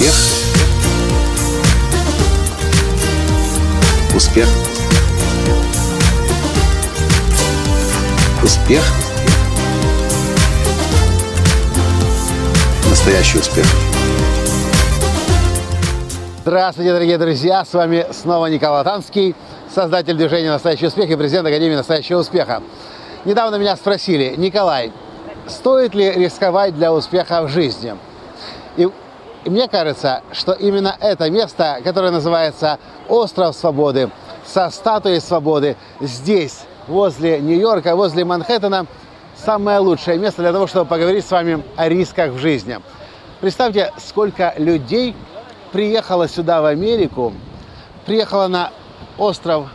Успех. Успех. Успех. Настоящий успех. Здравствуйте, дорогие друзья! С вами снова Николай Танский, создатель движения «Настоящий успех» и президент Академии «Настоящего успеха». Недавно меня спросили, Николай, стоит ли рисковать для успеха в жизни? И, и мне кажется, что именно это место, которое называется «Остров Свободы», со статуей свободы, здесь, возле Нью-Йорка, возле Манхэттена, самое лучшее место для того, чтобы поговорить с вами о рисках в жизни. Представьте, сколько людей приехала сюда, в Америку, приехала на остров,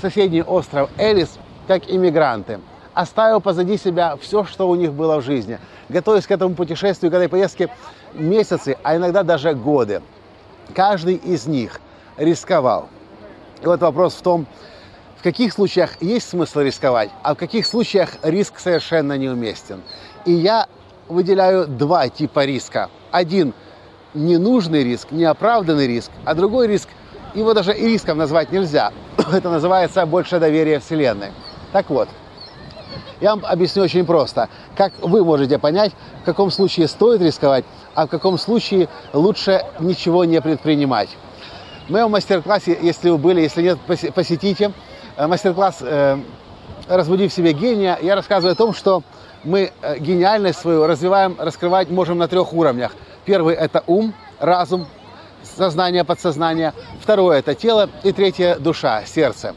соседний остров Элис, как иммигранты, оставив позади себя все, что у них было в жизни, готовясь к этому путешествию, к этой поездке месяцы, а иногда даже годы. Каждый из них рисковал. И вот вопрос в том, в каких случаях есть смысл рисковать, а в каких случаях риск совершенно неуместен. И я выделяю два типа риска. Один – ненужный риск, неоправданный риск, а другой риск, его даже и риском назвать нельзя. Это называется больше доверия Вселенной. Так вот, я вам объясню очень просто, как вы можете понять, в каком случае стоит рисковать, а в каком случае лучше ничего не предпринимать. В моем мастер-классе, если вы были, если нет, посетите. Э, мастер-класс э, «Разбуди в себе гения». Я рассказываю о том, что мы э, гениальность свою развиваем, раскрывать можем на трех уровнях – Первый – это ум, разум, сознание, подсознание. Второе – это тело. И третье – душа, сердце.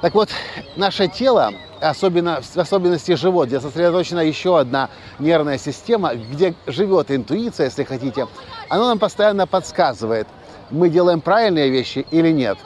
Так вот, наше тело, особенно, в особенности живот, где сосредоточена еще одна нервная система, где живет интуиция, если хотите, оно нам постоянно подсказывает, мы делаем правильные вещи или нет.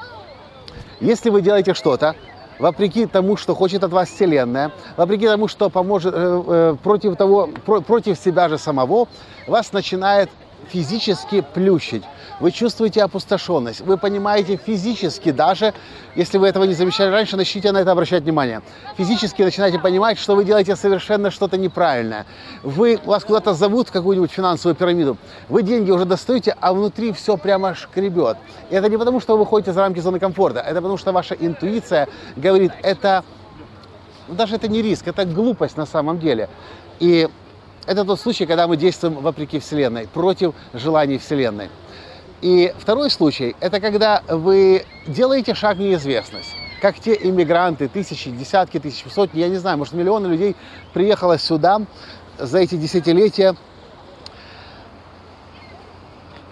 Если вы делаете что-то, вопреки тому, что хочет от вас Вселенная, вопреки тому, что поможет э, э, против того, про, против себя же самого, вас начинает физически плющить. Вы чувствуете опустошенность. Вы понимаете физически даже, если вы этого не замечали раньше, начните на это обращать внимание. Физически начинаете понимать, что вы делаете совершенно что-то неправильное. Вы, вас куда-то зовут в какую-нибудь финансовую пирамиду. Вы деньги уже достаете, а внутри все прямо шкребет. И это не потому, что вы выходите за рамки зоны комфорта. Это потому, что ваша интуиция говорит, это даже это не риск, это глупость на самом деле. И это тот случай, когда мы действуем вопреки Вселенной, против желаний Вселенной. И второй случай – это когда вы делаете шаг в неизвестность. Как те иммигранты, тысячи, десятки тысяч, сотни, я не знаю, может, миллионы людей приехало сюда за эти десятилетия.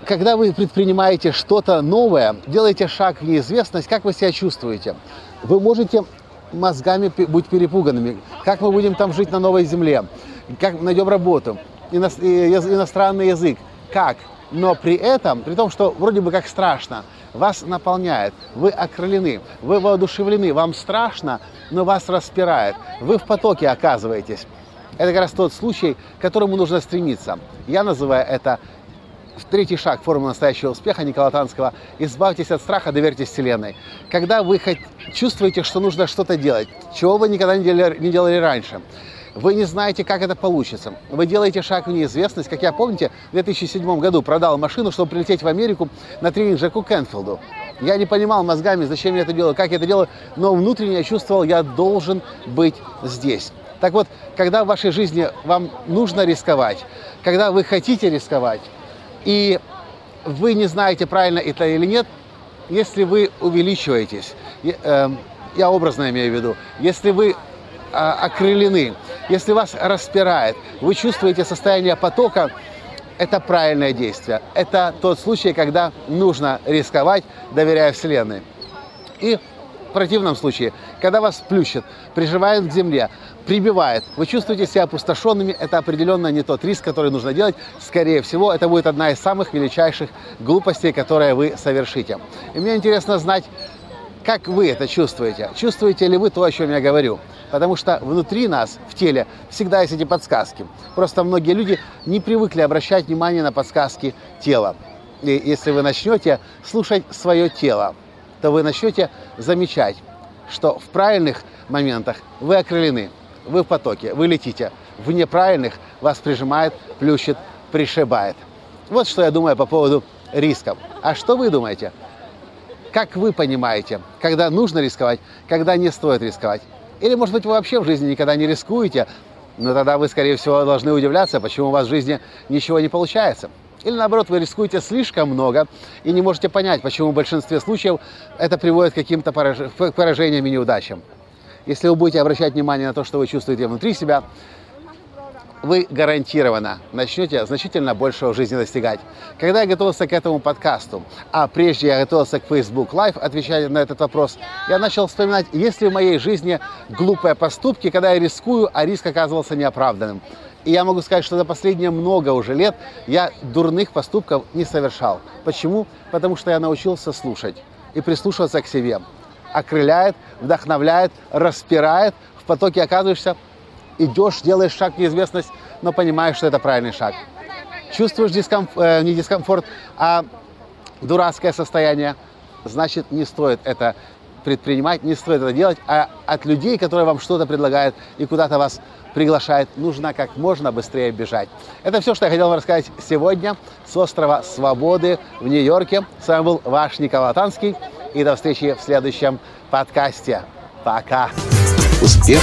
Когда вы предпринимаете что-то новое, делаете шаг в неизвестность, как вы себя чувствуете? Вы можете мозгами быть перепуганными. Как мы будем там жить на новой земле? Как найдем работу, иностранный язык, как. Но при этом, при том, что вроде бы как страшно, вас наполняет, вы окрылены, вы воодушевлены, вам страшно, но вас распирает, вы в потоке оказываетесь. Это как раз тот случай, к которому нужно стремиться. Я называю это третий шаг формулы настоящего успеха Никола Танского – избавьтесь от страха, доверьтесь Вселенной. Когда вы хоть чувствуете, что нужно что-то делать, чего вы никогда не делали, не делали раньше – вы не знаете, как это получится. Вы делаете шаг в неизвестность. Как я помните, в 2007 году продал машину, чтобы прилететь в Америку на тренинг Джеку Кенфилду. Я не понимал мозгами, зачем я это делаю, как я это делаю, но внутренне я чувствовал, я должен быть здесь. Так вот, когда в вашей жизни вам нужно рисковать, когда вы хотите рисковать, и вы не знаете, правильно это или нет, если вы увеличиваетесь, эм, я образно имею в виду, если вы а, окрылены, если вас распирает, вы чувствуете состояние потока, это правильное действие. Это тот случай, когда нужно рисковать, доверяя Вселенной. И в противном случае, когда вас плющит, приживает к земле, прибивает, вы чувствуете себя опустошенными, это определенно не тот риск, который нужно делать. Скорее всего, это будет одна из самых величайших глупостей, которые вы совершите. И мне интересно знать, как вы это чувствуете? Чувствуете ли вы то, о чем я говорю? Потому что внутри нас, в теле, всегда есть эти подсказки. Просто многие люди не привыкли обращать внимание на подсказки тела. И если вы начнете слушать свое тело, то вы начнете замечать, что в правильных моментах вы окрылены, вы в потоке, вы летите. В неправильных вас прижимает, плющит, пришибает. Вот что я думаю по поводу рисков. А что вы думаете? Как вы понимаете, когда нужно рисковать, когда не стоит рисковать? Или, может быть, вы вообще в жизни никогда не рискуете, но тогда вы, скорее всего, должны удивляться, почему у вас в жизни ничего не получается. Или наоборот, вы рискуете слишком много и не можете понять, почему в большинстве случаев это приводит к каким-то поражениям и неудачам. Если вы будете обращать внимание на то, что вы чувствуете внутри себя, вы гарантированно начнете значительно большего в жизни достигать. Когда я готовился к этому подкасту, а прежде я готовился к Facebook Live, отвечая на этот вопрос, я начал вспоминать, есть ли в моей жизни глупые поступки, когда я рискую, а риск оказывался неоправданным. И я могу сказать, что за последние много уже лет я дурных поступков не совершал. Почему? Потому что я научился слушать и прислушиваться к себе. Окрыляет, вдохновляет, распирает. В потоке оказываешься, идешь, делаешь шаг в неизвестность, но понимаешь, что это правильный шаг. Чувствуешь дискомфорт, э, не дискомфорт, а дурацкое состояние, значит, не стоит это предпринимать, не стоит это делать, а от людей, которые вам что-то предлагают и куда-то вас приглашают, нужно как можно быстрее бежать. Это все, что я хотел вам рассказать сегодня с острова Свободы в Нью-Йорке. С вами был ваш Николай Танский. И до встречи в следующем подкасте. Пока. Успех.